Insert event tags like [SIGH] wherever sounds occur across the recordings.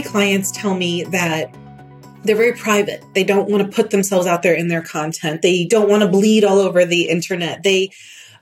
my clients tell me that they're very private. They don't want to put themselves out there in their content. They don't want to bleed all over the internet. They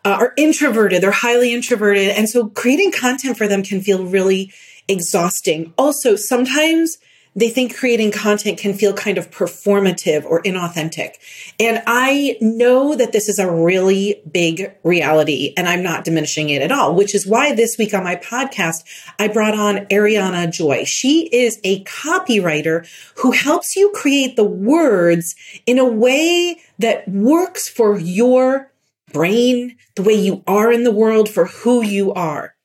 uh, are introverted. They're highly introverted. And so creating content for them can feel really exhausting. Also, sometimes they think creating content can feel kind of performative or inauthentic. And I know that this is a really big reality and I'm not diminishing it at all, which is why this week on my podcast, I brought on Ariana Joy. She is a copywriter who helps you create the words in a way that works for your brain, the way you are in the world, for who you are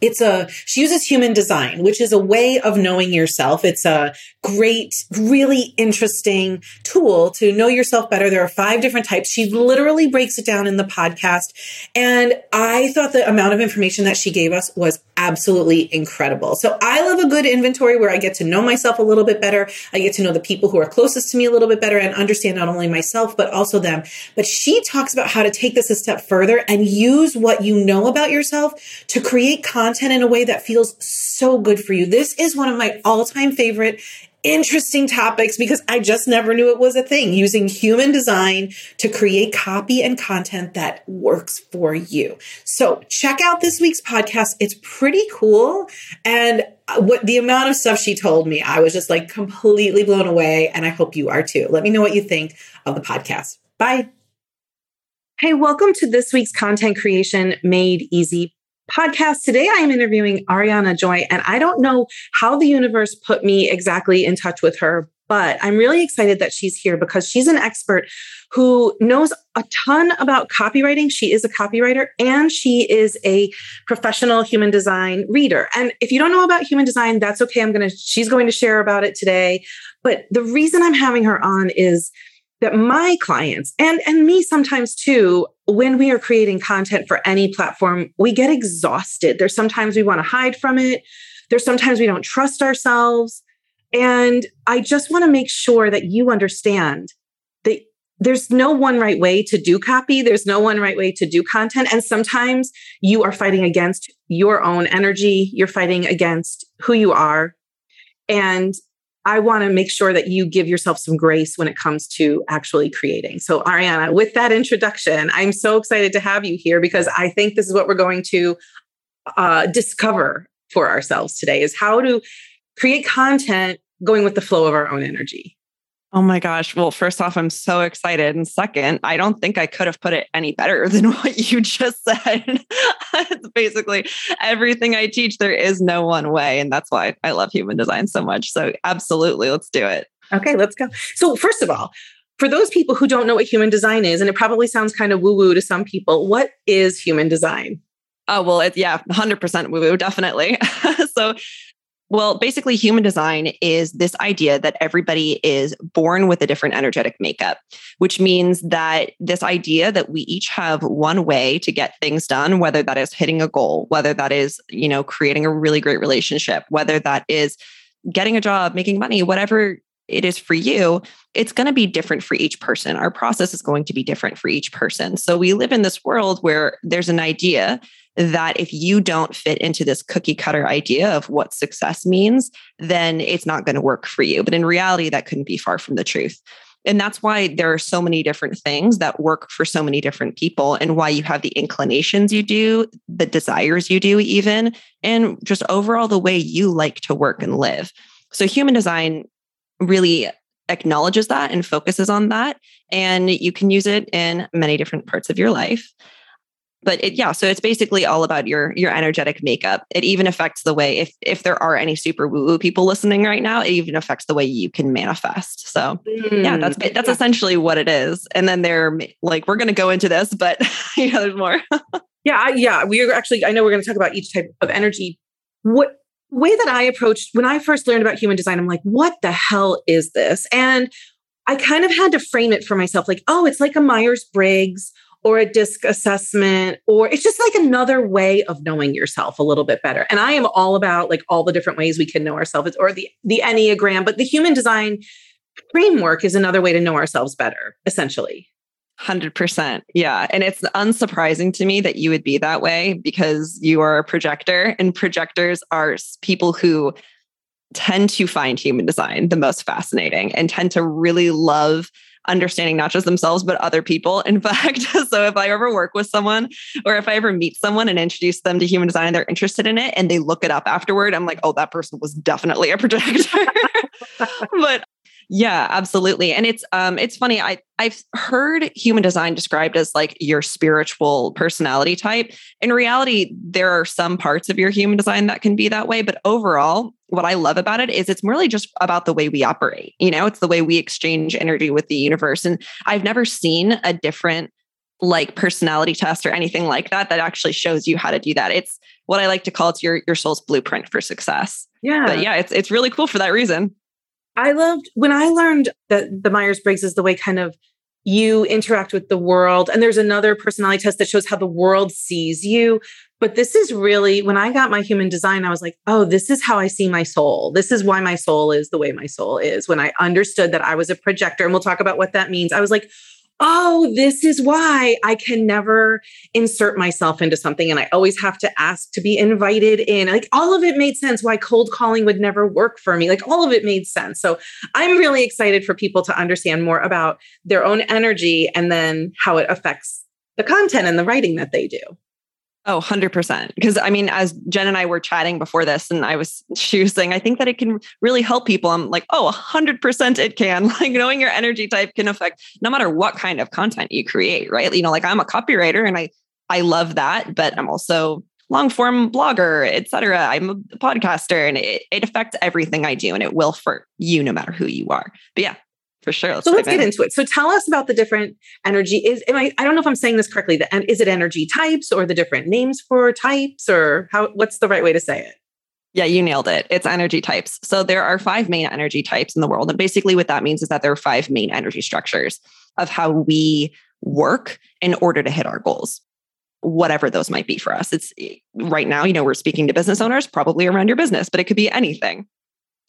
it's a she uses human design which is a way of knowing yourself. It's a great really interesting tool to know yourself better. There are five different types. She literally breaks it down in the podcast. And i thought the amount of information that she gave us was absolutely incredible. So i love a good inventory where i get to know myself a little bit better. I get to know the people who are closest to me a little bit better and understand not only myself but also them. But she talks about how to take this a step further and use what you know about yourself to create content in a way that feels so good for you. This is one of my all time favorite interesting topics because I just never knew it was a thing using human design to create copy and content that works for you. So check out this week's podcast. It's pretty cool. And what the amount of stuff she told me, I was just like completely blown away. And I hope you are too. Let me know what you think of the podcast. Bye. Hey, welcome to this week's Content Creation Made Easy podcast. Today, I am interviewing Ariana Joy, and I don't know how the universe put me exactly in touch with her, but I'm really excited that she's here because she's an expert who knows a ton about copywriting. She is a copywriter and she is a professional human design reader. And if you don't know about human design, that's okay. I'm going to, she's going to share about it today. But the reason I'm having her on is that my clients and and me sometimes too when we are creating content for any platform we get exhausted. There's sometimes we want to hide from it. There's sometimes we don't trust ourselves. And i just want to make sure that you understand that there's no one right way to do copy. There's no one right way to do content. And sometimes you are fighting against your own energy. You're fighting against who you are. And I want to make sure that you give yourself some grace when it comes to actually creating. So, Ariana, with that introduction, I'm so excited to have you here because I think this is what we're going to uh, discover for ourselves today is how to create content going with the flow of our own energy. Oh my gosh. Well, first off, I'm so excited. And second, I don't think I could have put it any better [LAUGHS] than what you just said. it's basically everything I teach. There is no one way. And that's why I love human design so much. So, absolutely, let's do it. Okay, let's go. So, first of all, for those people who don't know what human design is, and it probably sounds kind of woo woo to some people, what is human design? Oh, well, it, yeah, 100% woo woo, definitely. [LAUGHS] so, well, basically, human design is this idea that everybody is born with a different energetic makeup, which means that this idea that we each have one way to get things done, whether that is hitting a goal, whether that is, you know, creating a really great relationship, whether that is getting a job, making money, whatever it is for you, it's going to be different for each person. Our process is going to be different for each person. So we live in this world where there's an idea that if you don't fit into this cookie cutter idea of what success means, then it's not going to work for you. But in reality, that couldn't be far from the truth. And that's why there are so many different things that work for so many different people, and why you have the inclinations you do, the desires you do, even, and just overall the way you like to work and live. So, human design really acknowledges that and focuses on that. And you can use it in many different parts of your life but it, yeah so it's basically all about your your energetic makeup. It even affects the way if if there are any super woo woo people listening right now it even affects the way you can manifest. So mm, yeah that's mm, that's yeah. essentially what it is. And then they're like we're going to go into this but [LAUGHS] you know there's more. Yeah yeah we're actually i know we're going to talk about each type of energy. What way that i approached when i first learned about human design i'm like what the hell is this? And i kind of had to frame it for myself like oh it's like a myers-briggs or a disc assessment or it's just like another way of knowing yourself a little bit better and i am all about like all the different ways we can know ourselves or the the enneagram but the human design framework is another way to know ourselves better essentially 100%. Yeah. And it's unsurprising to me that you would be that way because you are a projector, and projectors are people who tend to find human design the most fascinating and tend to really love understanding not just themselves but other people. In [LAUGHS] fact so if i ever work with someone or if i ever meet someone and introduce them to human design and they're interested in it and they look it up afterward i'm like oh that person was definitely a projector. [LAUGHS] But yeah, absolutely. And it's um it's funny. I I've heard human design described as like your spiritual personality type. In reality, there are some parts of your human design that can be that way, but overall, what I love about it is it's really just about the way we operate. You know, it's the way we exchange energy with the universe. And I've never seen a different like personality test or anything like that that actually shows you how to do that. It's what I like to call it's your your soul's blueprint for success. Yeah. But yeah, it's it's really cool for that reason. I loved when I learned that the Myers Briggs is the way kind of you interact with the world. And there's another personality test that shows how the world sees you. But this is really, when I got my human design, I was like, oh, this is how I see my soul. This is why my soul is the way my soul is. When I understood that I was a projector, and we'll talk about what that means, I was like, oh, this is why I can never insert myself into something. And I always have to ask to be invited in. Like all of it made sense why cold calling would never work for me. Like all of it made sense. So I'm really excited for people to understand more about their own energy and then how it affects the content and the writing that they do. Oh, 100%. Because I mean, as Jen and I were chatting before this, and I was, she was saying, I think that it can really help people. I'm like, oh, 100% it can. [LAUGHS] Like knowing your energy type can affect no matter what kind of content you create, right? You know, like I'm a copywriter and I, I love that, but I'm also long form blogger, et cetera. I'm a podcaster and it, it affects everything I do and it will for you no matter who you are. But yeah, for sure. Let's so let's get into it. So tell us about the different energy. Is am I? I don't know if I'm saying this correctly. The, is it energy types or the different names for types or how? What's the right way to say it? Yeah, you nailed it. It's energy types. So there are five main energy types in the world, and basically what that means is that there are five main energy structures of how we work in order to hit our goals whatever those might be for us. It's eh, right now, you know, we're speaking to business owners, probably around your business, but it could be anything.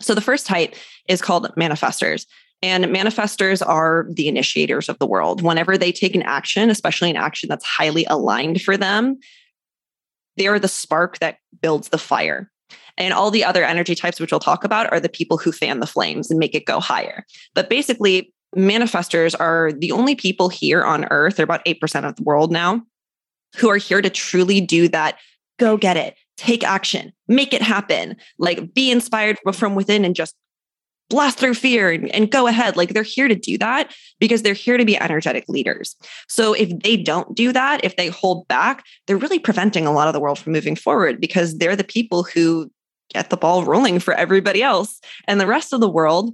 So the first type is called manifestors. And manifestors are the initiators of the world. Whenever they take an action, especially an action that's highly aligned for them, they are the spark that builds the fire. And all the other energy types, which we'll talk about, are the people who fan the flames and make it go higher. But basically, manifestors are the only people here on earth, they're about 8% of the world now, who are here to truly do that go get it, take action, make it happen, like be inspired from within and just blast through fear and, and, go ahead. Like they're here to do that because they're here to be energetic leaders. So if they don't do that, if they hold back, they're really preventing a lot of the world from moving forward because they're the people who get the ball rolling for everybody else. And the rest of the world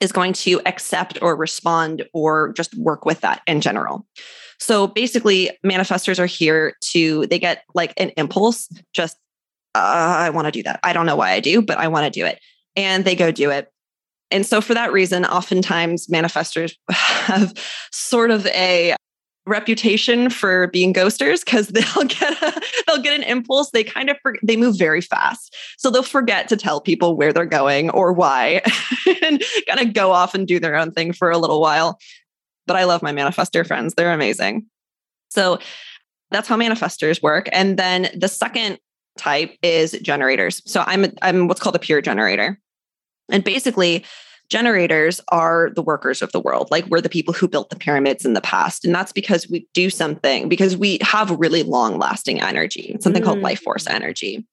is going to accept or respond or just work with that in general. So basically, manifestors are here to, they get like an impulse, just, uh, I want to do that. I don't know why I do, but I want to do it. And they go do it and so, for that reason, oftentimes manifestors [LAUGHS] have sort of a reputation for being ghosters because [LAUGHS] they'll get a, they'll get an impulse. They kind of they move very fast. So they'll forget to tell people where they're going or why [LAUGHS] and kind of go off and do their own thing for a little while. But i love my manifestor friends. They're amazing. So that's how manifestors work. And then the second type is generators. So i'm i'm what's called a pure generator and basically, generators are the workers of the world. Like we're the people who built the pyramids in the past. And that's because we do something, because we have really long lasting energy, something mm. called life force energy.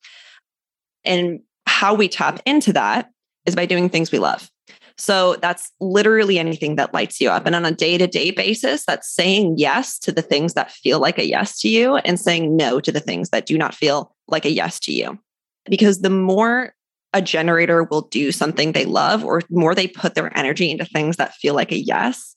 And how we tap into that is by doing things we love. So that's literally anything that lights you up. And on a day to day basis, that's saying yes to the things that feel like a yes to you and saying no to the things that do not feel like a yes to you. Because the more a generator will do something they love or more they put their energy into things that feel like a yes,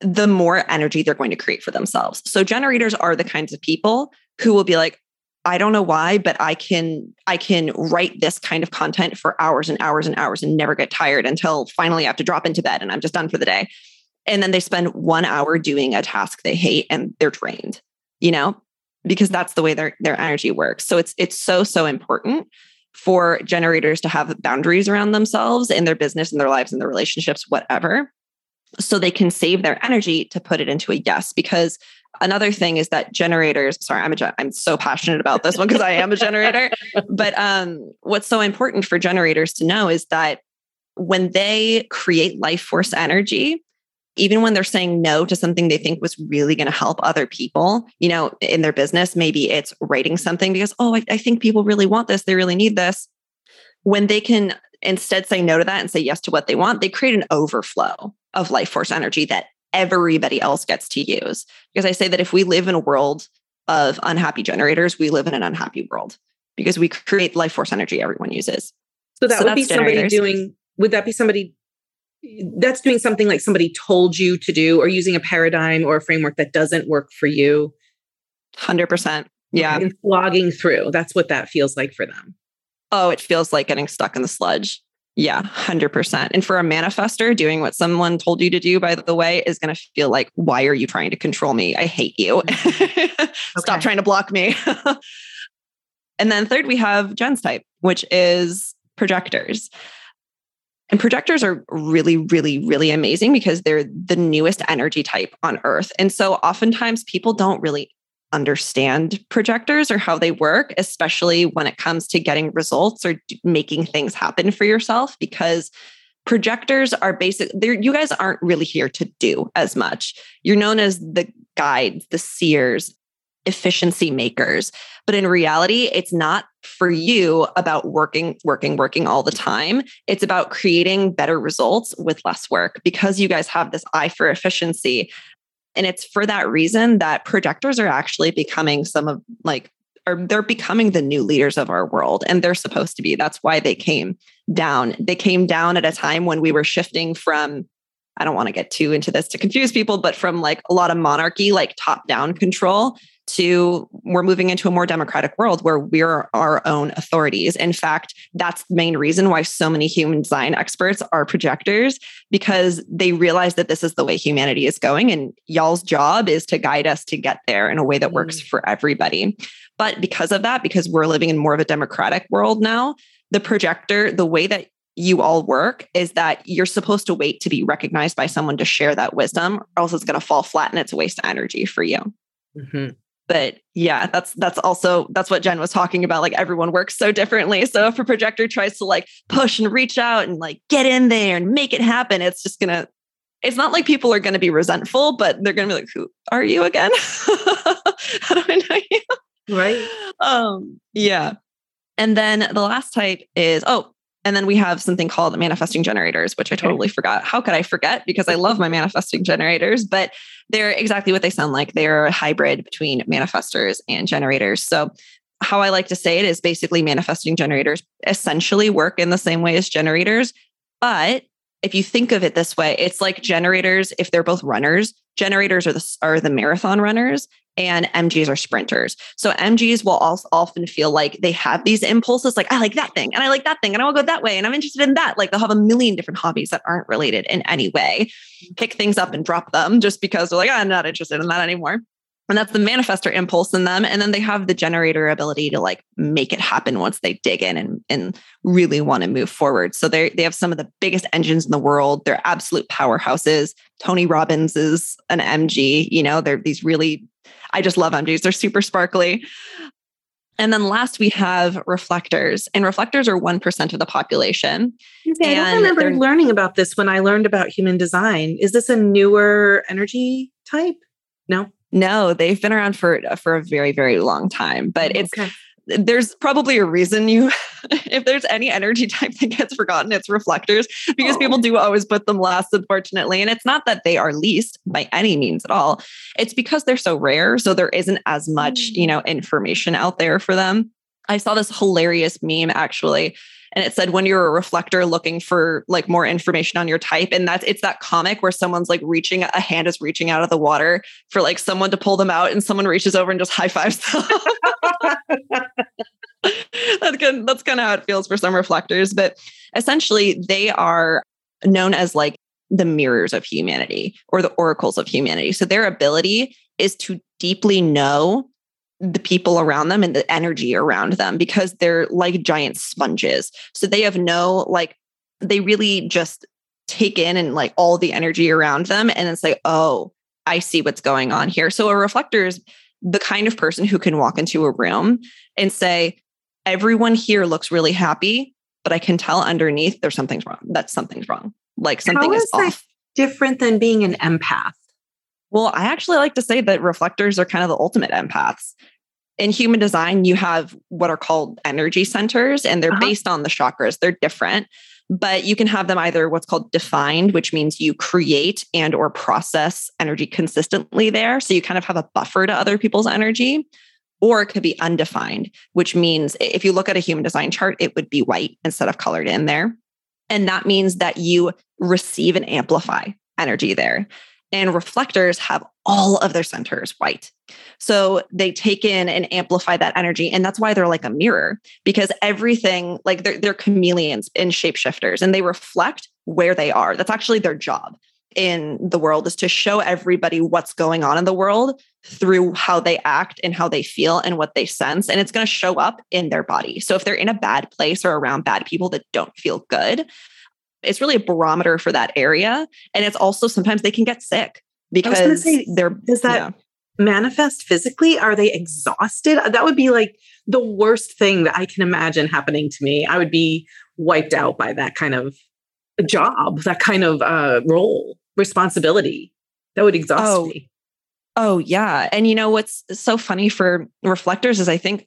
the more energy they're going to create for themselves. So generators are the kinds of people who will be like, I don't know why, but I can I can write this kind of content for hours and hours and hours and never get tired until finally I have to drop into bed and I'm just done for the day. And then they spend 1 hour doing a task they hate and they're drained, you know? Because that's the way their their energy works. So it's it's so so important for generators to have boundaries around themselves in their business and their lives and their relationships, whatever, so they can save their energy to put it into a yes. Because Another thing is that generators, sorry, I'm a I'm so passionate about this one because I am a generator. [LAUGHS] But um, what's so important for generators to know is that when they create life force energy, even when they're saying no to something they think was really going to help other people, you know, in their business, maybe it's writing something because, oh, I, I think people really want this, they really need this. When they can instead say no to that and say yes to what they want, they create an overflow of life force energy that everybody else gets to use. Because I say that if we live in a world of unhappy generators, we live in an unhappy world because we create life force energy everyone uses. So that so would be somebody generators. doing, would that be somebody that's doing something like somebody told you to do or using a paradigm or a framework that doesn't work for you? 100%. Yeah. And slogging through. That's what that feels like for them. Oh, it feels like getting stuck in the sludge. Yeah, 100%. And for a manifester, doing what someone told you to do, by the way, is going to feel like, why are you trying to control me? I hate you. Mm-hmm. [LAUGHS] Stop trying to block me. [LAUGHS] and then third, we have Jen's type, which is projectors. And projectors are really, really, really amazing because they're the newest energy type on earth. And so oftentimes people don't really understand projectors or how they work, especially when it comes to getting results or making things happen for yourself, because projectors are basic you guys aren't really here to do as much you're known as the guides the seers efficiency makers but in reality it's not for you about working working working all the time it's about creating better results with less work because you guys have this eye for efficiency and it's for that reason that projectors are actually becoming some of like, or they're becoming the new leaders of our world. And they're supposed to be. That's why they came down. They came down at a time when we were shifting from, I don't want to get too into this to confuse people, but from like a lot of monarchy, like top down control to we're moving into a more democratic world where we're our own authorities. In fact, that's the main reason why so many human design experts are projectors because they realize that this is the way humanity is going and y'all's job is to guide us to get there in a way that works mm. for everybody. But because of that because we're living in more of a democratic world now, the projector, the way that you all work is that you're supposed to wait to be recognized by someone to share that wisdom, or else it's going to fall flat and it's a waste of energy for you. Mm-hmm but yeah that's that's also that's what jen was talking about like everyone works so differently. So if a projector tries to like push and reach out and like get in there and make it happen it's just gonna it's not like people are gonna be resentful but they're gonna be like who are you again? [LAUGHS] How do i know you? Right. Um yeah. And then the last type is oh and then we have something called manifesting generators, which I totally okay. forgot. How could I forget? Because I love my manifesting generators, but they're exactly what they sound like. They're a hybrid between manifestors and generators. So, how I like to say it is basically manifesting generators essentially work in the same way as generators. But if you think of it this way, it's like generators, if they're both runners, generators are the, are the marathon runners and MGs are sprinters. So MGs will also often feel like they have these impulses, like I like that thing and I like that thing and I will go that way and I'm interested in that. Like they'll have a million different hobbies that aren't related in any way. Pick things up and drop them just because they're like, oh, I'm not interested in that anymore. And that's the manifestor impulse in them. And then they have the generator ability to like make it happen once they dig in and, and really want to move forward. So they they have some of the biggest engines in the world. They're absolute powerhouses. Tony Robbins is an MG, you know, they're these really I just love MGs. They're super sparkly. And then last we have reflectors, and reflectors are 1% of the population. Okay, I don't remember learning about this when I learned about human design. Is this a newer energy type? No. No, they've been around for for a very very long time, but oh, it's okay there's probably a reason you [LAUGHS] if there's any energy type that gets forgotten it's reflectors because oh. people do always put them last unfortunately and it's not that they are least by any means at all it's because they're so rare so there isn't as much you mm. know information out there for them i saw this hilarious meme actually and it said when you're a reflector looking for like more information on your type and that's it's that comic where someone's like reaching a hand is reaching out of the water for like someone to pull them out and someone reaches over and just high fives them. [LAUGHS] That's good that's kind of how it feels for some reflectors but essentially they are known as like the mirrors of humanity or the oracles of humanity. So their ability is to deeply know the people around them and the energy around them because they're like giant sponges. So they have no like they really just take in and like all the energy around them and it's like, oh, I see what's going on here. So a reflector is the kind of person who can walk into a room and say, everyone here looks really happy, but I can tell underneath there's something's wrong. That something's wrong. Like something How is, off. different than being an empath? Well, I actually like to say that reflectors are kind of the ultimate empaths. In human design, you have what are called energy centers, and they're Uh-huh. based on the chakras. They're different, but you can have them either what's called defined, which means you create and or process energy consistently there. So you kind of have a buffer to other people's energy. Or it could be undefined, which means if you look at a human design chart, it would be white instead of colored in there. And that means that you receive and amplify energy there. And reflectors have all of their centers white. So they take in and amplify that energy. And that's why they're like a mirror because everything, like they're, they're chameleons and shapeshifters, and they reflect where they are. That's actually their job in the world is to show everybody what's going on in the world through how they act and how they feel and what they sense. And it's going to show up in their body. So if they're in a bad place or around bad people that don't feel good, it's really a barometer for that area. And it's also sometimes they can get sick because say, they're does that manifest physically? Are they exhausted? That would be like the worst thing that I can imagine happening to me. I would be wiped out by that kind of job, that kind of uh, role, responsibility. That would exhaust Oh, me. Oh, yeah. And you know what's so funny for reflectors is I think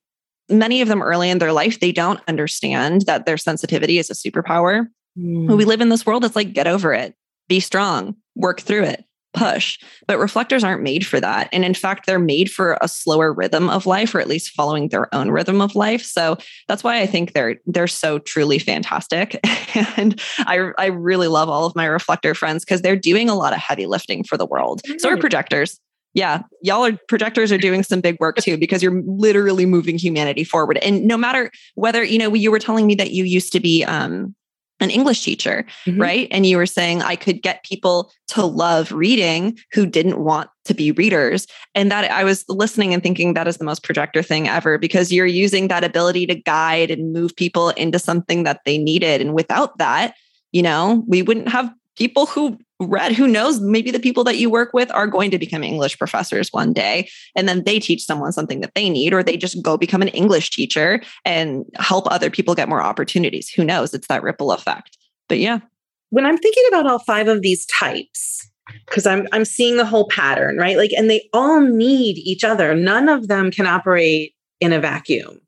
many of them early in their life, they don't understand that their sensitivity is a superpower. Mm. When we live in this world, it's like get over it, be strong, work through it, push. But reflectors aren't made for that. And in fact, they're made for a slower rhythm of life, or at least following their own rhythm of life. So that's why I think they're they're so truly fantastic. [LAUGHS] and I I really love all of my reflector friends because they're doing a lot of heavy lifting for the world. So are projectors. Yeah, y'all are projectors are doing some big work too because you're literally moving humanity forward. And no matter whether, you know, you were telling me that you used to be um an English teacher, Mhm. right? And you were saying I could get people to love reading who didn't want to be readers. And that I was listening and thinking that is the most projector thing ever because you're using that ability to guide and move people into something that they needed. And without that, you know, we wouldn't have people who read, who knows, maybe the people that you work with are going to become English professors one day. And then they teach someone something that they need, or they just go become an English teacher and help other people get more opportunities. Who knows? It's that ripple effect. But yeah. when I'm thinking about all five of these types, because I'm I'm seeing the whole pattern, right? Like, and they all need each other. None of them can operate in a vacuum.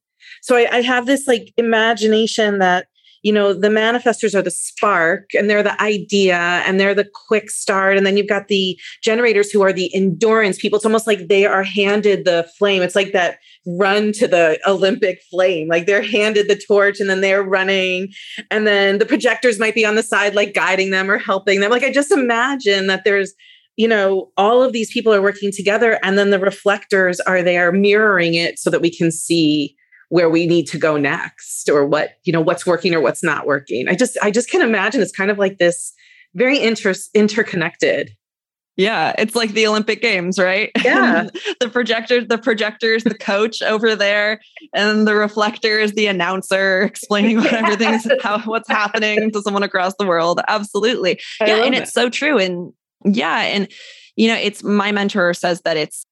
So I, I have this like imagination that you know the manifestors are the spark and they're the idea and they're the quick start. And then you've got the generators who are the endurance people. It's almost like they are handed the flame. It's like that run to the olympic flame. Like they're handed the torch and then they're running. And then the projectors might be on the side like guiding them or helping them. Like i just imagine that there's you know all of these people are working together and then the reflectors are there mirroring it so that we can see where we need to go next or what you know what's working or what's not working i just i just can imagine it's kind of like this very inter- interconnected Yeah, it's like the Olympic Games, right? [LAUGHS] Yeah. the projector, the projector's the coach over there, and the reflector is the announcer [LAUGHS] explaining what everything's how what's happening to someone across the world. Absolutely. I yeah, and it. it's so true. And yeah, and you know, it's my mentor says that it's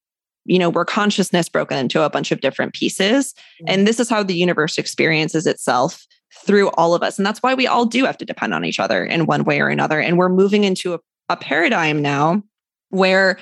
you know, we're consciousness broken into a bunch of different pieces. And this is how the universe experiences itself through all of us. And that's why we all do have to depend on each other in one way or another. And we're moving into a, a paradigm now where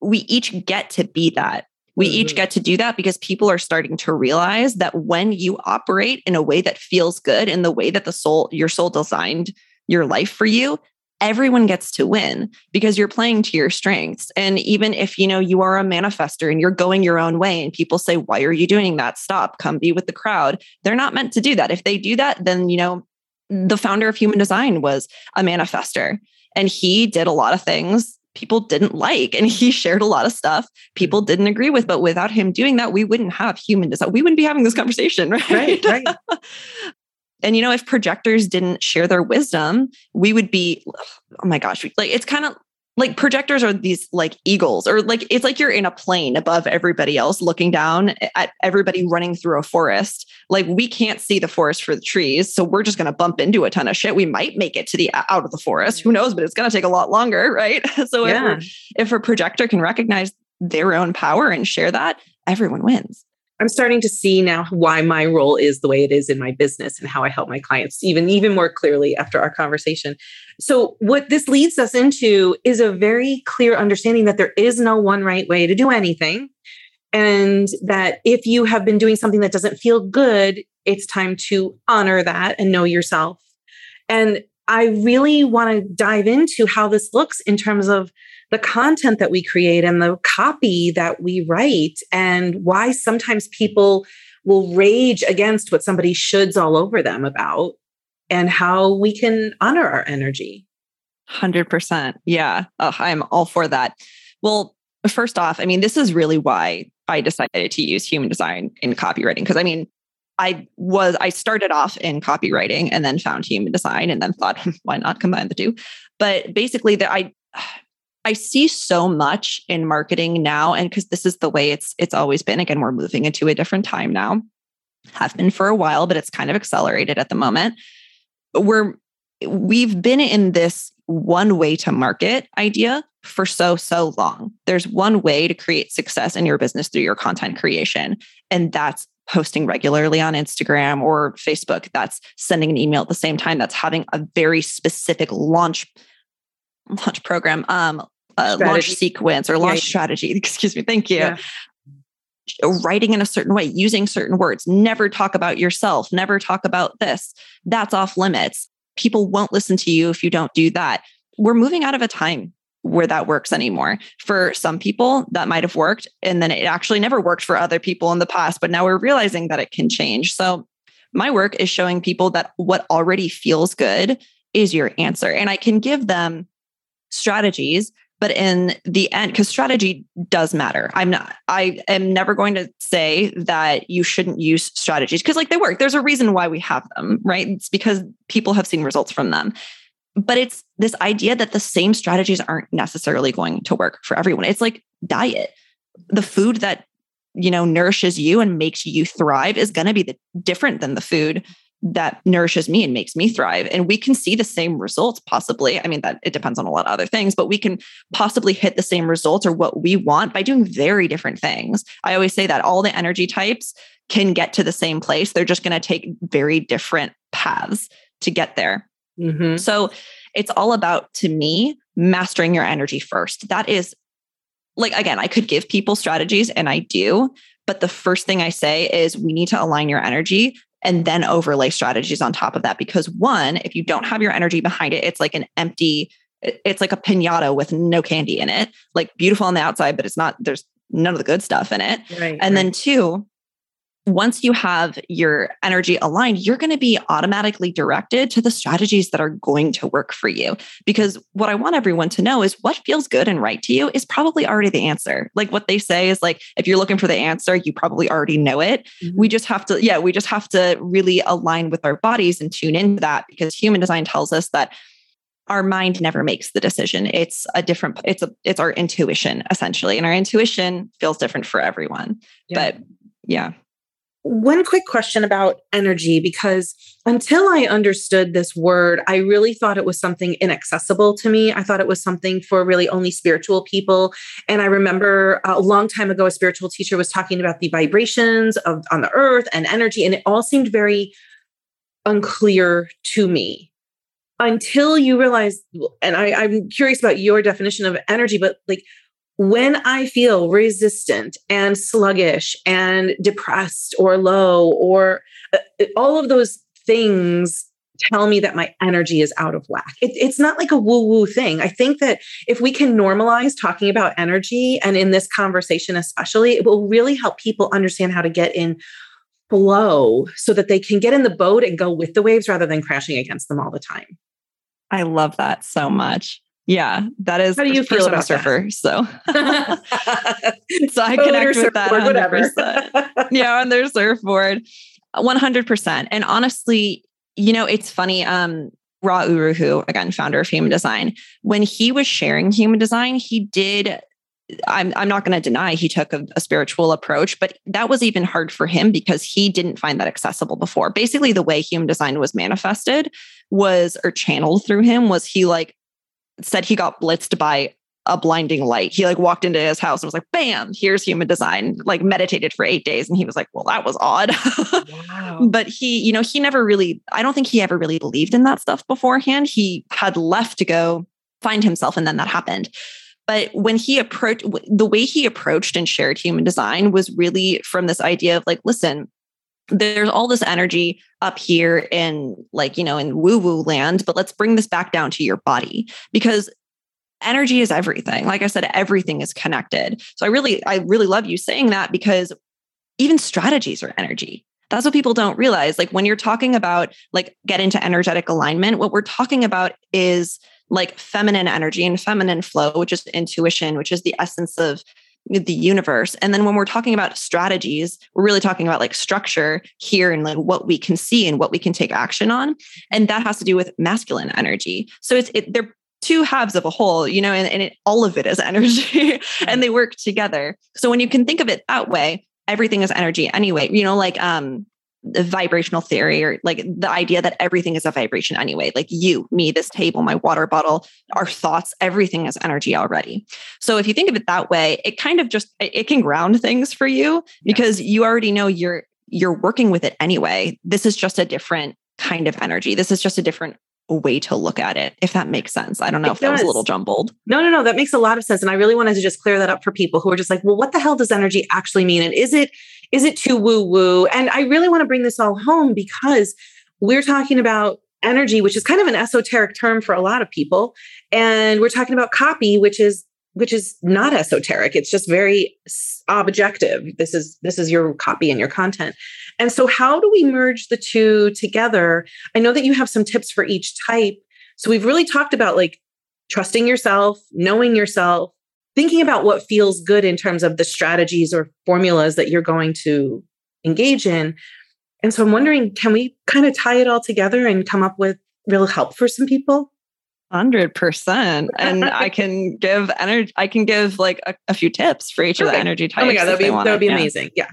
we each get to be that. We each Mhm. get to do that because people are starting to realize that when you operate in a way that feels good, in the way that the soul, your soul designed your life for you, everyone gets to win because you're playing to your strengths. And even if you know you are a manifester and you're going your own way and people say, "Why are you doing that? Stop, come be with the crowd." They're not meant to do that. If they do that, then you know the founder of human design was a manifester and he did a lot of things people didn't like and he [LAUGHS] shared a lot of stuff people didn't agree with but without him doing that we wouldn't have human design we wouldn't be having this conversation [LAUGHS] right right right [LAUGHS] and you know if projectors didn't share their wisdom we would be oh my gosh like it's kind of like projectors are these like eagles or like it's like you're in a plane above everybody else looking down at everybody running through a forest. Like we can't see the forest for the trees so we're just going to bump into a ton of shit. We might make it to the out of the forest. Who mm-hmm. knows? But it's going to take a lot longer [LAUGHS] right? So yeah. if, if a projector can recognize their own power and share that everyone wins I'm starting to see now why my role is the way it is in my business and how I help my clients even even more clearly after our conversation. So what this leads us into is a very clear understanding that there is no one right way to do anything and that if you have been doing something that doesn't feel good, it's time to honor that and know yourself. And I really want to dive into how this looks in terms of the content that we create and the copy that we write and why sometimes people will rage against what somebody shoulds all over them about and how we can honor our energy. 100%. Yeah. I'm all for that. Well, first off, I mean, this is really why I decided to use human design in copywriting. Because I mean, I was, I started off in copywriting and then found human design and then thought, [LAUGHS] why not combine the two? But basically, that I, I see so much in marketing now, and because this is the way it's it's always been. Again, we're moving into a different time now. Have been for a while, but it's kind of accelerated at the moment. We're we've been in this one way to market idea for so so long. There's one way to create success in your business through your content creation, and that's posting regularly on Instagram or Facebook. That's sending an email at the same time. That's having a very specific launch launch program um uh, launch sequence or launch yeah. strategy. [LAUGHS] Excuse me. Thank you. Yeah. Writing in a certain way, using certain words, never talk about yourself, never talk about this. That's off limits. People won't listen to you if you don't do that. We're moving out of a time where that works anymore. For some people, that might have worked. And then it actually never worked for other people in the past. But now we're realizing that it can change. So, my work is showing people that what already feels good is your answer. And I can give them strategies but in the end because strategy does matter. I'm not i am never going to say that you shouldn't use strategies because like they work. There's a reason why we have them right? It's because people have seen results from them. But it's this idea that the same strategies aren't necessarily going to work for everyone. It's like diet. The food that you know nourishes you and makes you thrive is going to be the, different than the food that nourishes me and makes me thrive. And we can see the same results possibly i mean that it depends on a lot of other things but we can possibly hit the same results or what we want by doing very different things. I always say that all the energy types can get to the same place. They're just going to take very different paths to get there. Mm-hmm. so it's all about to me mastering your energy first. That is like again i could give people strategies and i do but the first thing I say is we need to align your energy and then overlay strategies on top of that. Because one, if you don't have your energy behind it, it's like an empty, it's like a pinata with no candy in it, like beautiful on the outside, but it's not, there's none of the good stuff in it. Right, and right. then two, once you have your energy aligned, you're going to be automatically directed to the strategies that are going to work for you. Because what I want everyone to know is what feels good and right to you is probably already the answer. Like what they say is like, if you're looking for the answer, you probably already know it. Mm-hmm. We just have to, yeah, we just have to really align with our bodies and tune into that because human design tells us that our mind never makes the decision it's a different it's a it's our intuition essentially and our intuition feels different for everyone yeah. but yeah one quick question about energy, because until I understood this word, I really thought it was something inaccessible to me. I thought it was something for really only spiritual people. And I remember a long time ago, a spiritual teacher was talking about the vibrations of on the earth and energy, and it all seemed very unclear to me until you realize. And I, I'm curious about your definition of energy, but like when I feel resistant and sluggish and depressed or low, or uh, uh, all of those things tell me that my energy is out of whack. It, it's not like a woo woo thing. I think that if we can normalize talking about energy, and in this conversation especially, it will really help people understand how to get in flow so that they can get in the boat and go with the waves rather than crashing against them all the time. I love that so much. Yeah, that is. How do you feel about surfer? That? So, [LAUGHS] so I connect with that. 100%. Whatever. yeah, on their surfboard, one hundred percent. And honestly, you know, it's funny. Um, Ra Uru, who again, founder of human design, when he was sharing human design, he did I'm, I'm not going to deny he took a, a, spiritual approach, but that was even hard for him because he didn't find that accessible before. Basically, the way human design was manifested was or channeled through him was he like said he got blitzed by a blinding light. He like walked into his house and was like, bam, here's human design, like meditated for eight days. And he was like, well, that was odd. Wow. [LAUGHS] but he, you know, he never really, I don't think he ever really believed in that stuff beforehand. He had left to go find himself. And then that happened. But when he approached, the way he approached and shared human design was really from this idea of like, listen, there's all this energy up here in like, you know, in woo woo land, but let's bring this back down to your body because energy is everything. Like I said, everything is connected. So I really, I really love you saying that because even strategies are energy. That's what people don't realize. Like when you're talking about like get into energetic alignment, what we're talking about is like feminine energy and feminine flow, which is intuition, which is the essence of the universe. And then when we're talking about strategies, we're really talking about like structure here and like what we can see and what we can take action on. And that has to do with masculine energy. So it's it, they're two halves of a whole, you know, and, and it, all of it is [LAUGHS] energy and they work together. So when you can think of it that way, everything is energy anyway. You know, like um the vibrational theory or like the idea that everything is a vibration anyway. Like you me this table my water bottle our thoughts everything is energy already. So if you think of it that way it kind of just it can ground things for you because you already know you're you're working with it anyway. This is just a different kind of energy. This is just a different way to look at it if that makes sense i don't know it if does. that was a little jumbled no no no that makes a lot of sense and i really wanted to just clear that up for people who are just like well what the hell does energy actually mean and is it is it too woo woo? And I really want to bring this all home because we're talking about energy, which is kind of an esoteric term for a lot of people. And we're talking about copy, which is which is not esoteric. It's just very objective. This is this is your copy and your content. And so how do we merge the two together? I know that you have some tips for each type. So we've really talked about like trusting yourself knowing yourself thinking about what feels good in terms of the strategies or formulas that you're going to engage in. And so I'm wondering, can we kind of tie it all together and come up with real help for some people? Hundred percent, [LAUGHS] and I can give energy. I can give like a, a few tips for each of the energy types. Oh my god, that'd be that would be amazing. Yeah.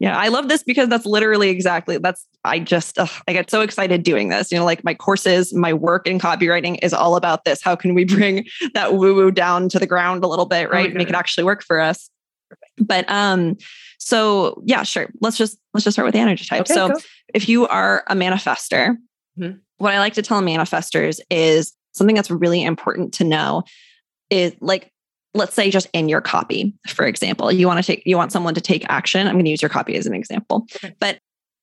Yeah, I love this because that's literally exactly that's I just ugh, I get so excited doing this. You know, like my courses, my work in copywriting is all about this. How can we bring [LAUGHS] that woo woo down to the ground a little bit, oh right? Oh Make it actually work for us. But um so yeah, sure. Let's just let's just start with the energy type. Okay, so go. if you are a manifester, mm-hmm. what I like to tell manifestors is something that's really important to know is like let's say just in your copy for example you want to take you want someone to take action i'm going to use your copy as an example okay. but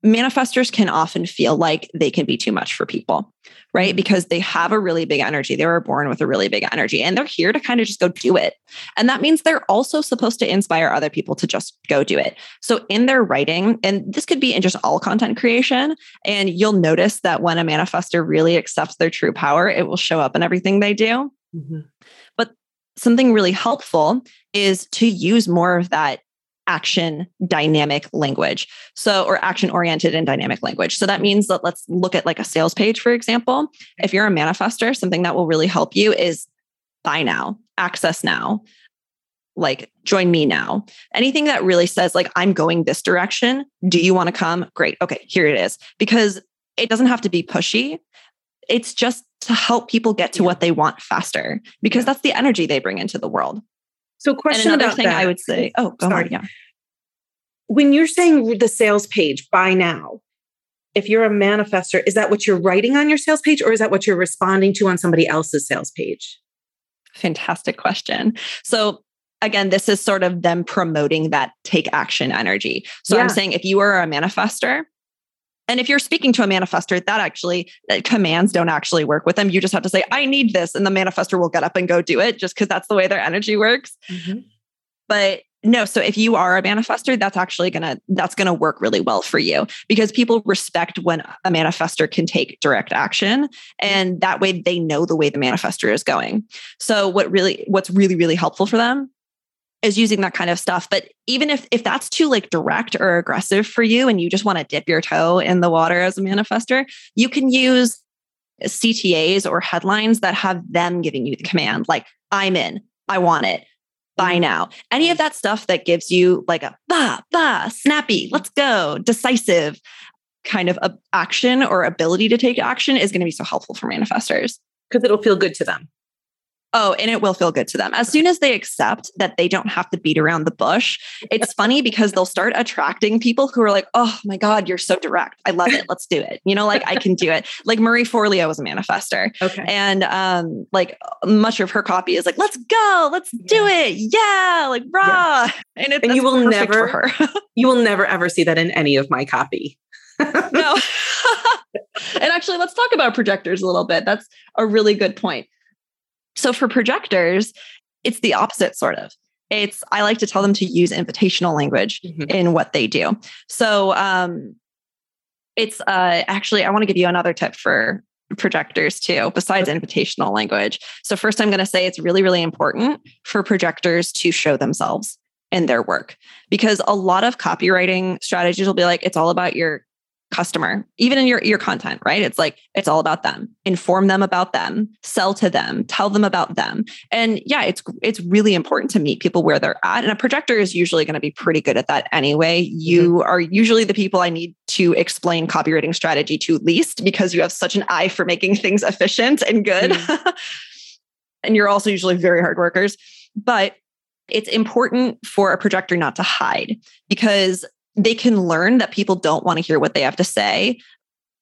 manifestors can often feel like they can be too much for people right? Mm-hmm. because they have a really big energy. They were born with a really big energy and they're here to kind of just go do it. And that means they're also supposed to inspire other people to just go do it. So in their writing and this could be in just all content creation and you'll notice that when a manifestor really accepts their true power it will show up in everything they do. Mm-hmm. Something really helpful is to use more of that action dynamic language. So, or action oriented and dynamic language. So that means that let's look at like a sales page, for example. If you're a manifester, something that will really help you is buy now, access now, like join me now. Anything that really says, like, I'm going this direction. Do you want to come? Great. Okay, here it is. Because it doesn't have to be pushy it's just to help people get to yeah. what they want faster because yeah. that's the energy they bring into the world. So, question and another thing that. I would say. Oh, go Sorry. yeah. When you're saying the sales page, buy now. If you're a manifester, is that what you're writing on your sales page, or is that what you're responding to on somebody else's sales page? Fantastic question. So, again, this is sort of them promoting that take action energy. So, yeah. I'm saying if you are a manifester, and if you're speaking to a manifester, that actually that commands don't actually work with them. You just have to say, I need this. And the manifester will get up and go do it just because that's the way their energy works. Mm-hmm. But no, so if you are a manifester, that's actually gonna that's gonna work really well for you because people respect when a manifester can take direct action and that way they know the way the manifester is going. So what really what's really, really helpful for them is using that kind of stuff. But even if if that's too like direct or aggressive for you and you just want to dip your toe in the water as a manifester, you can use CTAs or headlines that have them giving you the command, like, I'm in, I want it, buy mm-hmm. now. Any of that stuff that gives you like a bah, bah, snappy, let's go, decisive kind of action or ability to take action is going to be so helpful for manifestors. Because it'll feel good to them. Oh, and it will feel good to them. As soon as they accept that they don't have to beat around the bush, it's [LAUGHS] funny because they'll start attracting people who are like, oh my God, you're so direct. I love it. Let's do it. You know, like I can do it. [LAUGHS] Like Marie Forleo was a manifester. Okay. And um, like much of her copy is like, let's go, let's do it. Yeah, like rah. Yeah. And, it, and you will never, [LAUGHS] you will never ever see that in any of my copy. no. and actually, let's talk about projectors a little bit. That's a really good point. So for projectors, it's the opposite sort of. It's I like to tell them to use invitational language mm-hmm. in what they do. So um it's uh actually I want to give you another tip for projectors too besides invitational language. So first I'm going to say it's really really important for projectors to show themselves in their work because a lot of copywriting strategies will be like it's all about your customer even in your your content right? It's like it's all about them. Inform them about them. Sell to them. Tell them about them. And yeah it's it's really important to meet people where they're at. And a projector is usually going to be pretty good at that anyway. You mm-hmm. are usually the people i need to explain copywriting strategy to least because you have such an eye for making things efficient and good. Mm-hmm. [LAUGHS] and you're also usually very hard workers. But it's important for a projector not to hide because they can learn that people don't want to hear what they have to say.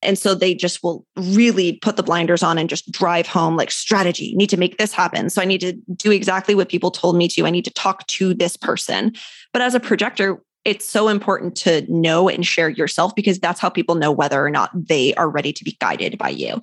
And so they just will really put the blinders on and just drive home like strategy, need to make this happen. So I need to do exactly what people told me to. I need to talk to this person. But as a projector, it's so important to know and share yourself because that's how people know whether or not they are ready to be guided by you.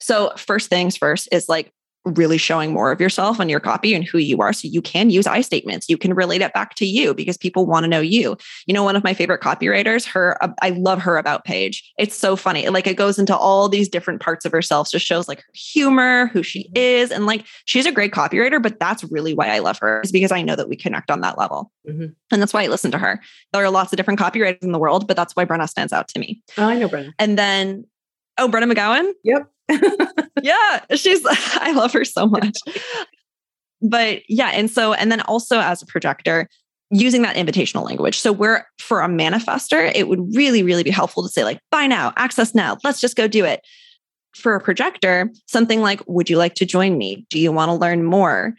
So, first things first is like really showing more of yourself and your copy and who you are. So you can use I statements. You can relate it back to you because people want to know you. You know, one of my favorite copywriters, her, I love her about page. It's so funny. Like it goes into all these different parts of herself, just shows like her humor, who she mm-hmm. is. And like she's a great copywriter, but that's really why I love her is because I know that we connect on that level. Mm-hmm. And that's why I listen to her. There are lots of different copywriters in the world, but that's why Brenna stands out to me. Oh, I know Brenna. And then, oh, Brenna McGowan? Yep. [LAUGHS] yeah, she's, [LAUGHS] I love her so much. But yeah. And so, and then also as a projector, using that invitational language. So, we're for a manifester, it would really, really be helpful to say, like, buy now, access now, let's just go do it. For a projector, something like, would you like to join me? Do you want to learn more?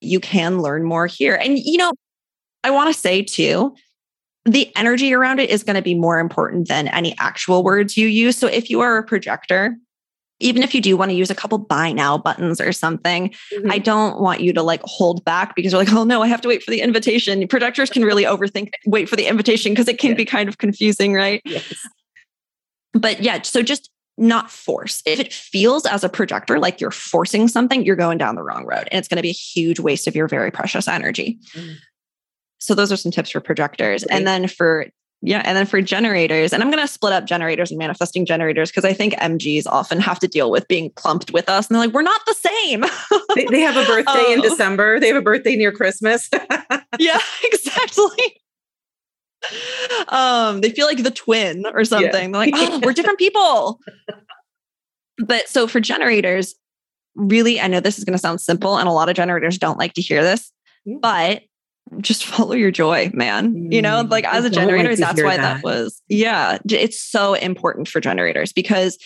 You can learn more here. And, you know, I want to say too, the energy around it is going to be more important than any actual words you use. So, if you are a projector, even if you do want to use a couple buy now buttons or something, mm-hmm. I don't want you to like hold back because you're like, oh no, I have to wait for the invitation. Projectors can really overthink wait for the invitation because it can be kind of confusing, right? Yes. But yeah, so just not force. If it feels as a projector like you're forcing something, you're going down the wrong road and it's going to be a huge waste of your very precious energy. Mm. So those are some tips for projectors. And then for yeah. And then for generators, and I'm going to split up generators and manifesting generators because I think MGs often have to deal with being clumped with us. And they're like, we're not the same. [LAUGHS] they, they, have a birthday oh. in December, they have a birthday near Christmas. [LAUGHS] yeah, [LAUGHS] exactly. Um, they feel like the twin or something. Yeah. They're like, oh, we're different people. but so for generators, really, I know this is going to sound simple, and a lot of generators don't like to hear this, but just [LAUGHS] follow your joy, man. You know, like as a generator, like that's why that. that was, yeah, it's so important for generators because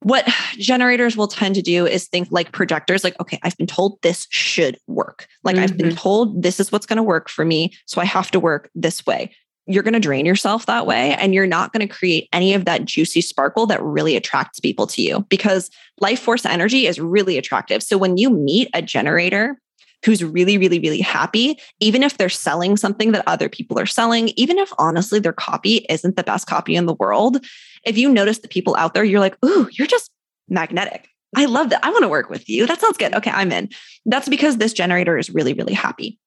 what [SIGHS] generators will tend to do is think like projectors like okay i've been told this should work like mm-hmm. i've been mm-hmm. told this is what's going to work for me so i have to work this way you're going to drain yourself that way and you're not going to create any of that juicy sparkle that really attracts people to you because life force energy is really attractive so when you meet a generator who's really, really, really happy, even if they're selling something that other people are selling, even if honestly their copy isn't the best copy in the world. If you notice the people out there, you're like, ooh, you're just magnetic. I love that. I want to work with you. That sounds good. Okay, I'm in. That's because this generator is really, really happy.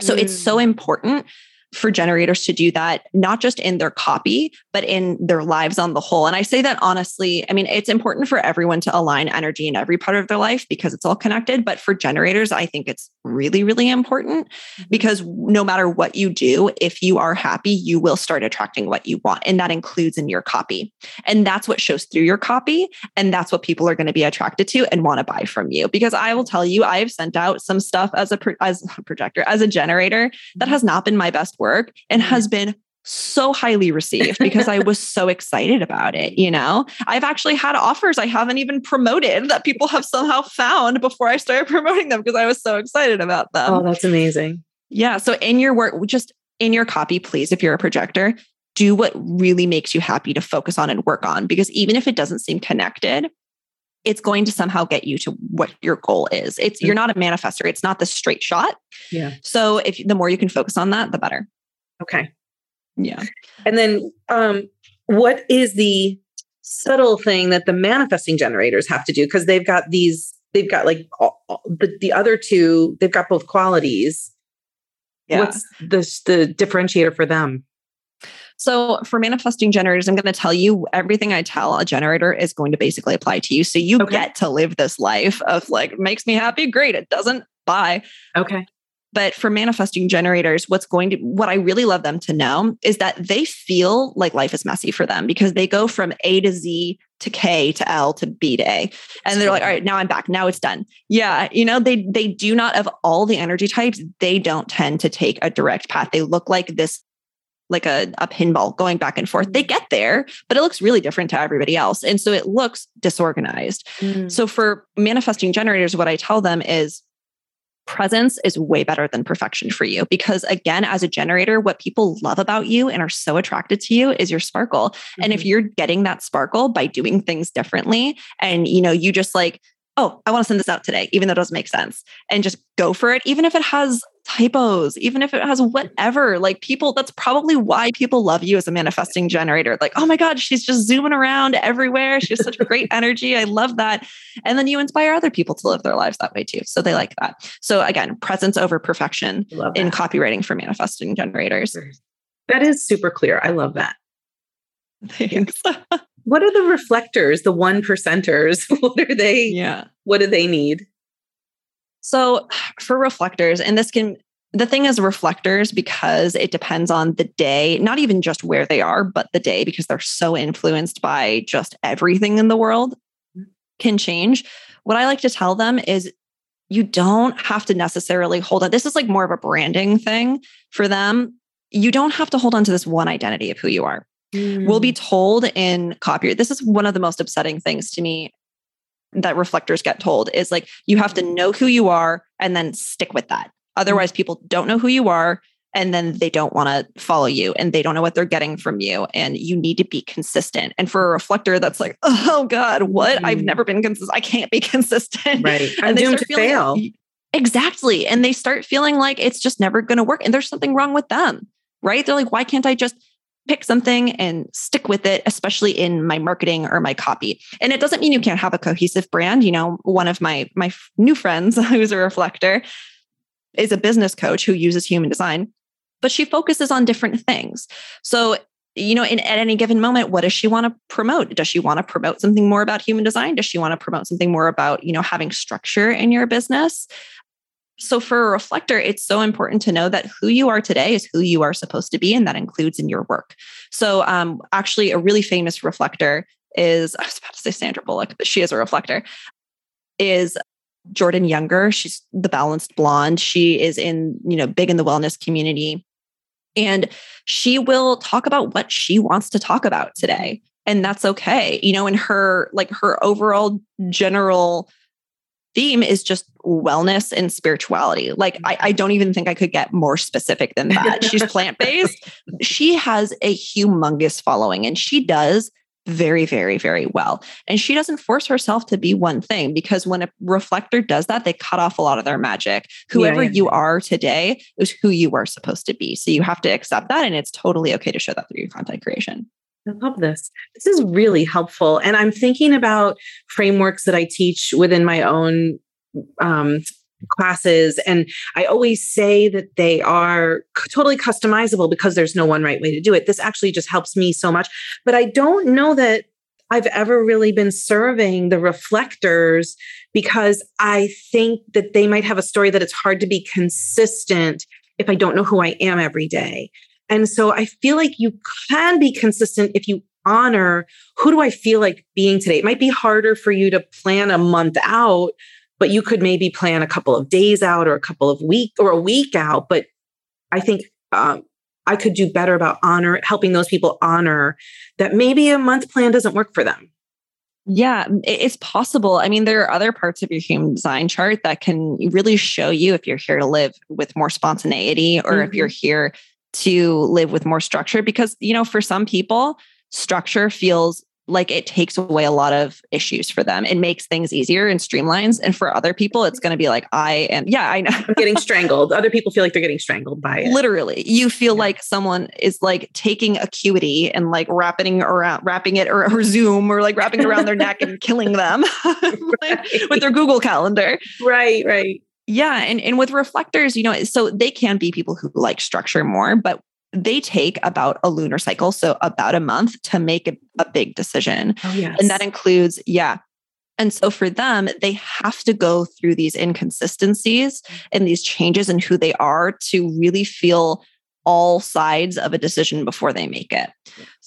So mm. it's so mm. important for generators to do that, not just in their copy, but in their lives on the whole. And I say that honestly, I mean, it's important for everyone to align energy in every part of their life because it's all connected. But for generators, I think it's really, really important mm-hmm. because no matter what you do, if you are happy, you will start attracting what you want. And that includes in your copy. And that's what shows through your copy. And that's what people are going to be attracted to and want to buy from you. Because I will tell you, I've sent out some stuff as a, as a projector, as a generator that mm-hmm. has not been my best work and mm-hmm. has been so highly received because I was so excited about it. You know, I've actually had offers I haven't even promoted that people have somehow found before I started [LAUGHS] promoting them because I was so excited about them. Oh, that's amazing. Yeah. So, in your work, just in your copy, please, if you're a projector, do what really makes you happy to focus on and work on because even if it doesn't seem connected, it's going to somehow get you to what your goal is. It's you're not a manifester. It's not the straight shot. Yeah. So if the more you can focus on that, the better. Okay. Yeah. And then um what is the subtle thing that the manifesting generators have to do because they've got these they've got like all, the the other two they've got both qualities. Yeah. What's the the differentiator for them? So for manifesting generators, I'm going to tell you everything I tell a generator is going to basically apply to you. So you okay. get to live this life of like, makes me happy. Great. It doesn't. Bye. Okay. But for manifesting generators, what's going to, what I really love them to know is that they feel like life is messy for them because they go from A to Z to K to L to B to A. And they're like, all right, now I'm back. Now it's done. Yeah. You know, they, they do not, of all the energy types, they don't tend to take a direct path. They look like this like a, a pinball going back and forth. They mm. get there, but it looks really different to everybody else. And so it looks disorganized. Mm. So for manifesting generators, what I tell them is presence is way better than perfection for you because again as a generator what people love about you and are so attracted to you is your sparkle mm-hmm. and if mm-hmm. you're getting that sparkle by doing things differently and you know you just like oh, I want to send this out today, even though it doesn't make sense, and just go for it, even if it has typos, even if it has whatever. Like people, that's probably why people love you as a manifesting generator. Like, oh my God, she's just zooming around everywhere. She has such great energy. I love that. And then you inspire other people to live their lives that way too. So they like that. So again, presence over perfection in copywriting for manifesting generators. That is super clear. I love that. Thanks. [LAUGHS] what are the reflectors, the one percenters? [LAUGHS] what are they? Yeah. What do they need? So [SIGHS] for reflectors, and this can the thing is reflectors because it depends on the day, not even just where they are, but the day because they're so influenced by just everything in the world mm-hmm. can change. What I like to tell them is you don't have to necessarily hold on. This is like more of a branding thing for them. You don't have to hold on to this one identity of who you are. Mm. We'll be mm. told in copy. This is one of the most upsetting things to me that reflectors get told is like you have to know who you are and then stick with that. Otherwise, people don't know who you are and then they don't want to follow you and they don't know what they're getting from you and you need to be consistent and for a reflector that's like oh god what mm-hmm. i've never been consistent i can't be [LAUGHS] consistent right [LAUGHS] i'm and doomed to fail exactly and they start feeling like it's just never going to work and there's something wrong with them right they're like why can't i just pick something and stick with it, especially in my marketing or my copy. And it doesn't mean you can't have a cohesive brand. You know, one of my my new friends [LAUGHS] who's a reflector is a business coach who uses human design, but she focuses on different things. So you know, in, at any given moment, what does she want to promote? Does she want to promote something more about human design? Does she want to promote something more about, you know, having structure in your business? So for a reflector, it's so important to know that who you are today is who you are supposed to be, and that includes in your work. So um, actually, a really famous reflector is [LAUGHS] I was about to say Sandra Bullock, but she is a reflector. Is Jordan Younger? She's the balanced blonde. She is in you know big in the wellness community, and she will talk about what she wants to talk about today, and that's okay. You know, in her like her overall general theme is just wellness and spirituality. Like, I, I, don't even think I could get more specific than that. [LAUGHS] She's plant based. She has a humongous following and she does very, very, very well. And she doesn't force herself to be one thing because when a reflector does that, they cut off a lot of their magic. Whoever yeah, yeah. you are today is who you are supposed to be. So you have to accept that. And it's totally okay to show that through your content creation. I love this. This is really helpful. And I'm thinking about frameworks that I teach within my own um, classes. And I always say that they are totally customizable because there's no one right way to do it. This actually just helps me so much. But I don't know that I've ever really been serving the reflectors because I think that they might have a story that it's hard to be consistent if I don't know who I am every day. And so I feel like you can be consistent if you honor who do I feel like being today. It might be harder for you to plan a month out, but you could maybe plan a couple of days out or a couple of week or a week out. But I think um, I could do better about honor helping those people honor that maybe a month plan doesn't work for them. Yeah, it's possible. I mean, there are other parts of your human design chart that can really show you if you're here to live with more spontaneity or mm-hmm. if you're mm-hmm. here to live with more structure. Because, you know, for some people, structure feels like it takes away a lot of issues for them. It makes things easier and streamlines. And for other people, it's going to be like, I am, yeah, I know. I'm getting [LAUGHS] strangled. Other people feel like they're getting strangled by it. Literally. You feel yeah. like someone is like taking acuity and like wrapping around, wrapping it or, or Zoom or like wrapping it around their neck and killing them [LAUGHS] [LAUGHS] right. with their Google Calendar. Right, right. Yeah. And, and with reflectors, you know, so they can be people who like structure more, but they take about a lunar cycle, so about a month to make a, a big decision. Oh, yes. And that includes, yeah. And so for them, they have to go through these inconsistencies and these changes in who they are to really feel all sides of a decision before they make it.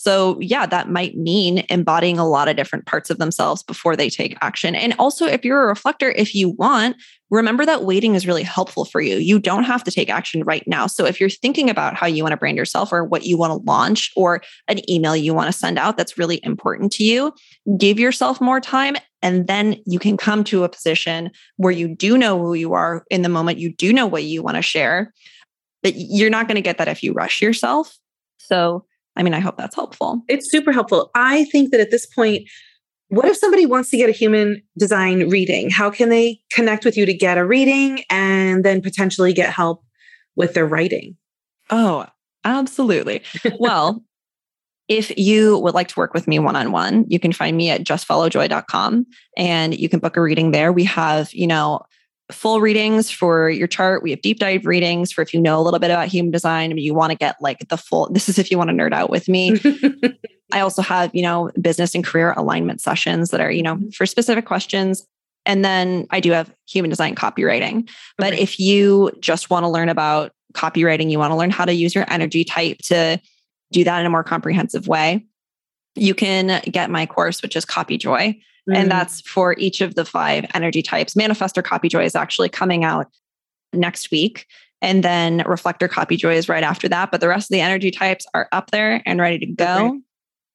So, yeah, that might mean embodying a lot of different parts of themselves before they take action. And also, if you're a reflector, if you want, remember that waiting is really helpful for you. You don't have to take action right now. So, if you're thinking about how you want to brand yourself or what you want to launch or an email you want to send out that's really important to you, give yourself more time. And then you can come to a position where you do know who you are in the moment, you do know what you want to share but you're not going to get that if you rush yourself. So, I mean, I hope that's helpful. It's super helpful. I think that at this point, what if somebody wants to get a human design reading? How can they connect with you to get a reading and then potentially get help with their writing? Oh, absolutely. well, [LAUGHS] if you would like to work with me one on one, you can find me at justfollowjoy.com and you can book a reading there. We have, you know, full readings for your chart. We have deep dive readings for if you know a little bit about human design and you want to get like the full, this is if you want to nerd out with me. [LAUGHS] I also have, you know, business and career alignment sessions that are, you know, for specific questions. And then I do have human design copywriting. But okay. if you just want to learn about copywriting, you want to learn how to use your energy type to do that in a more comprehensive way, you can get my course, which is Copy Joy. Mm. And that's for each of the five energy types. Manifestor Copy Joy is actually coming out next week. And then Reflector Copy Joy is right after that. But the rest of the energy types are up there and ready to go. Okay.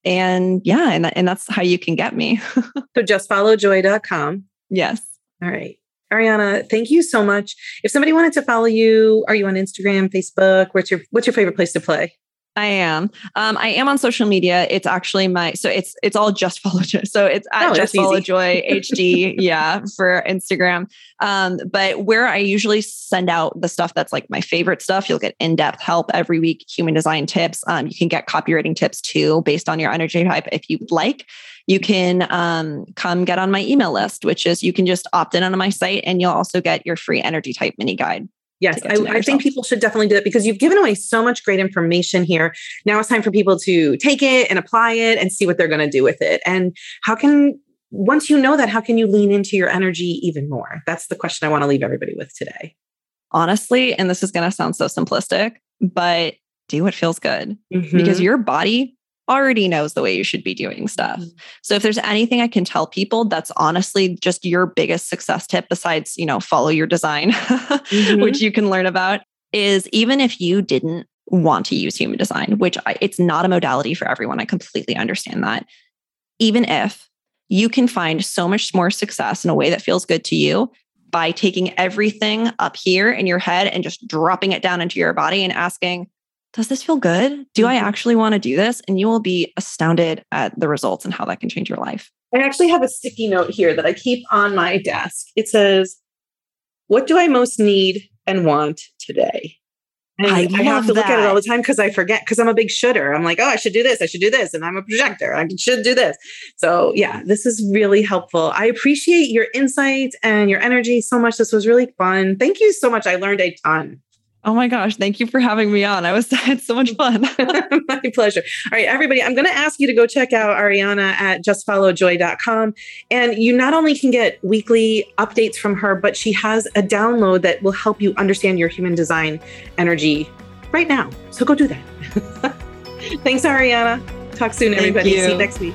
And yeah, and, and that's how you can get me. [LAUGHS] so justfollowjoy.com. Yes. All right. Ariana, thank you so much. If somebody wanted to follow you, are you on Instagram, Facebook? What's your what's your favorite place to play? I am. Um, I am on social media. It's actually my so it's it's all just [LAUGHS] follow joy. So it's at oh, just follow joy [LAUGHS] HD. yeah, for Instagram. Um, but where I usually send out the stuff that's like my favorite stuff, you'll get in-depth help every week, human design tips. Um, you can get copywriting tips too, based on your energy type if you'd like. You can um, come get on my email list, which is you can just opt in on my site and you'll also get your free energy type mini guide. Yes, I, I, think people should definitely do that because you've given away so much great information here. Now it's time for people to take it and apply it and see what they're going to do with it. And how can, once you know that, how can you lean into your energy even more? That's the question I want to leave everybody with today. Honestly, and this is going to sound so simplistic, but do what feels good mm-hmm. because your body already knows the way you should be doing stuff. Mm-hmm. So if there's anything I can tell people that's honestly just your biggest success tip besides, you know, follow your design, [LAUGHS] mm-hmm. which you can learn about is even if you didn't want to use human design, which I, it's not a modality for everyone. I completely understand that. Even if you can find so much more success in a way that feels good to you by taking everything up here in your head and just dropping it down into your body and asking, does this feel good? Do I mm-hmm. actually want to do this? And you will be astounded at the results and how that can change your life. I actually have a sticky note here that I keep on my desk. It says, What do I most need and want today? I, I, have to love look at it all the time because I forget because I'm a big shooter. I'm like, oh, I should do this. I should do this. And I'm a projector. I should do this. So, yeah, this is really helpful. I appreciate your insights and your energy so much. This was really fun. Thank you so much. I learned a ton. Oh my gosh, thank you for having me on. I was [LAUGHS] had so much fun. [LAUGHS] My pleasure. All right, everybody, I'm going to ask you to go check out Ariana at justfollowjoy.com. And you not only can get weekly updates from her, but she has a download that will help you understand your human design energy right now. So go do that. [LAUGHS] Thanks, Ariana. Talk soon, everybody. See you next week.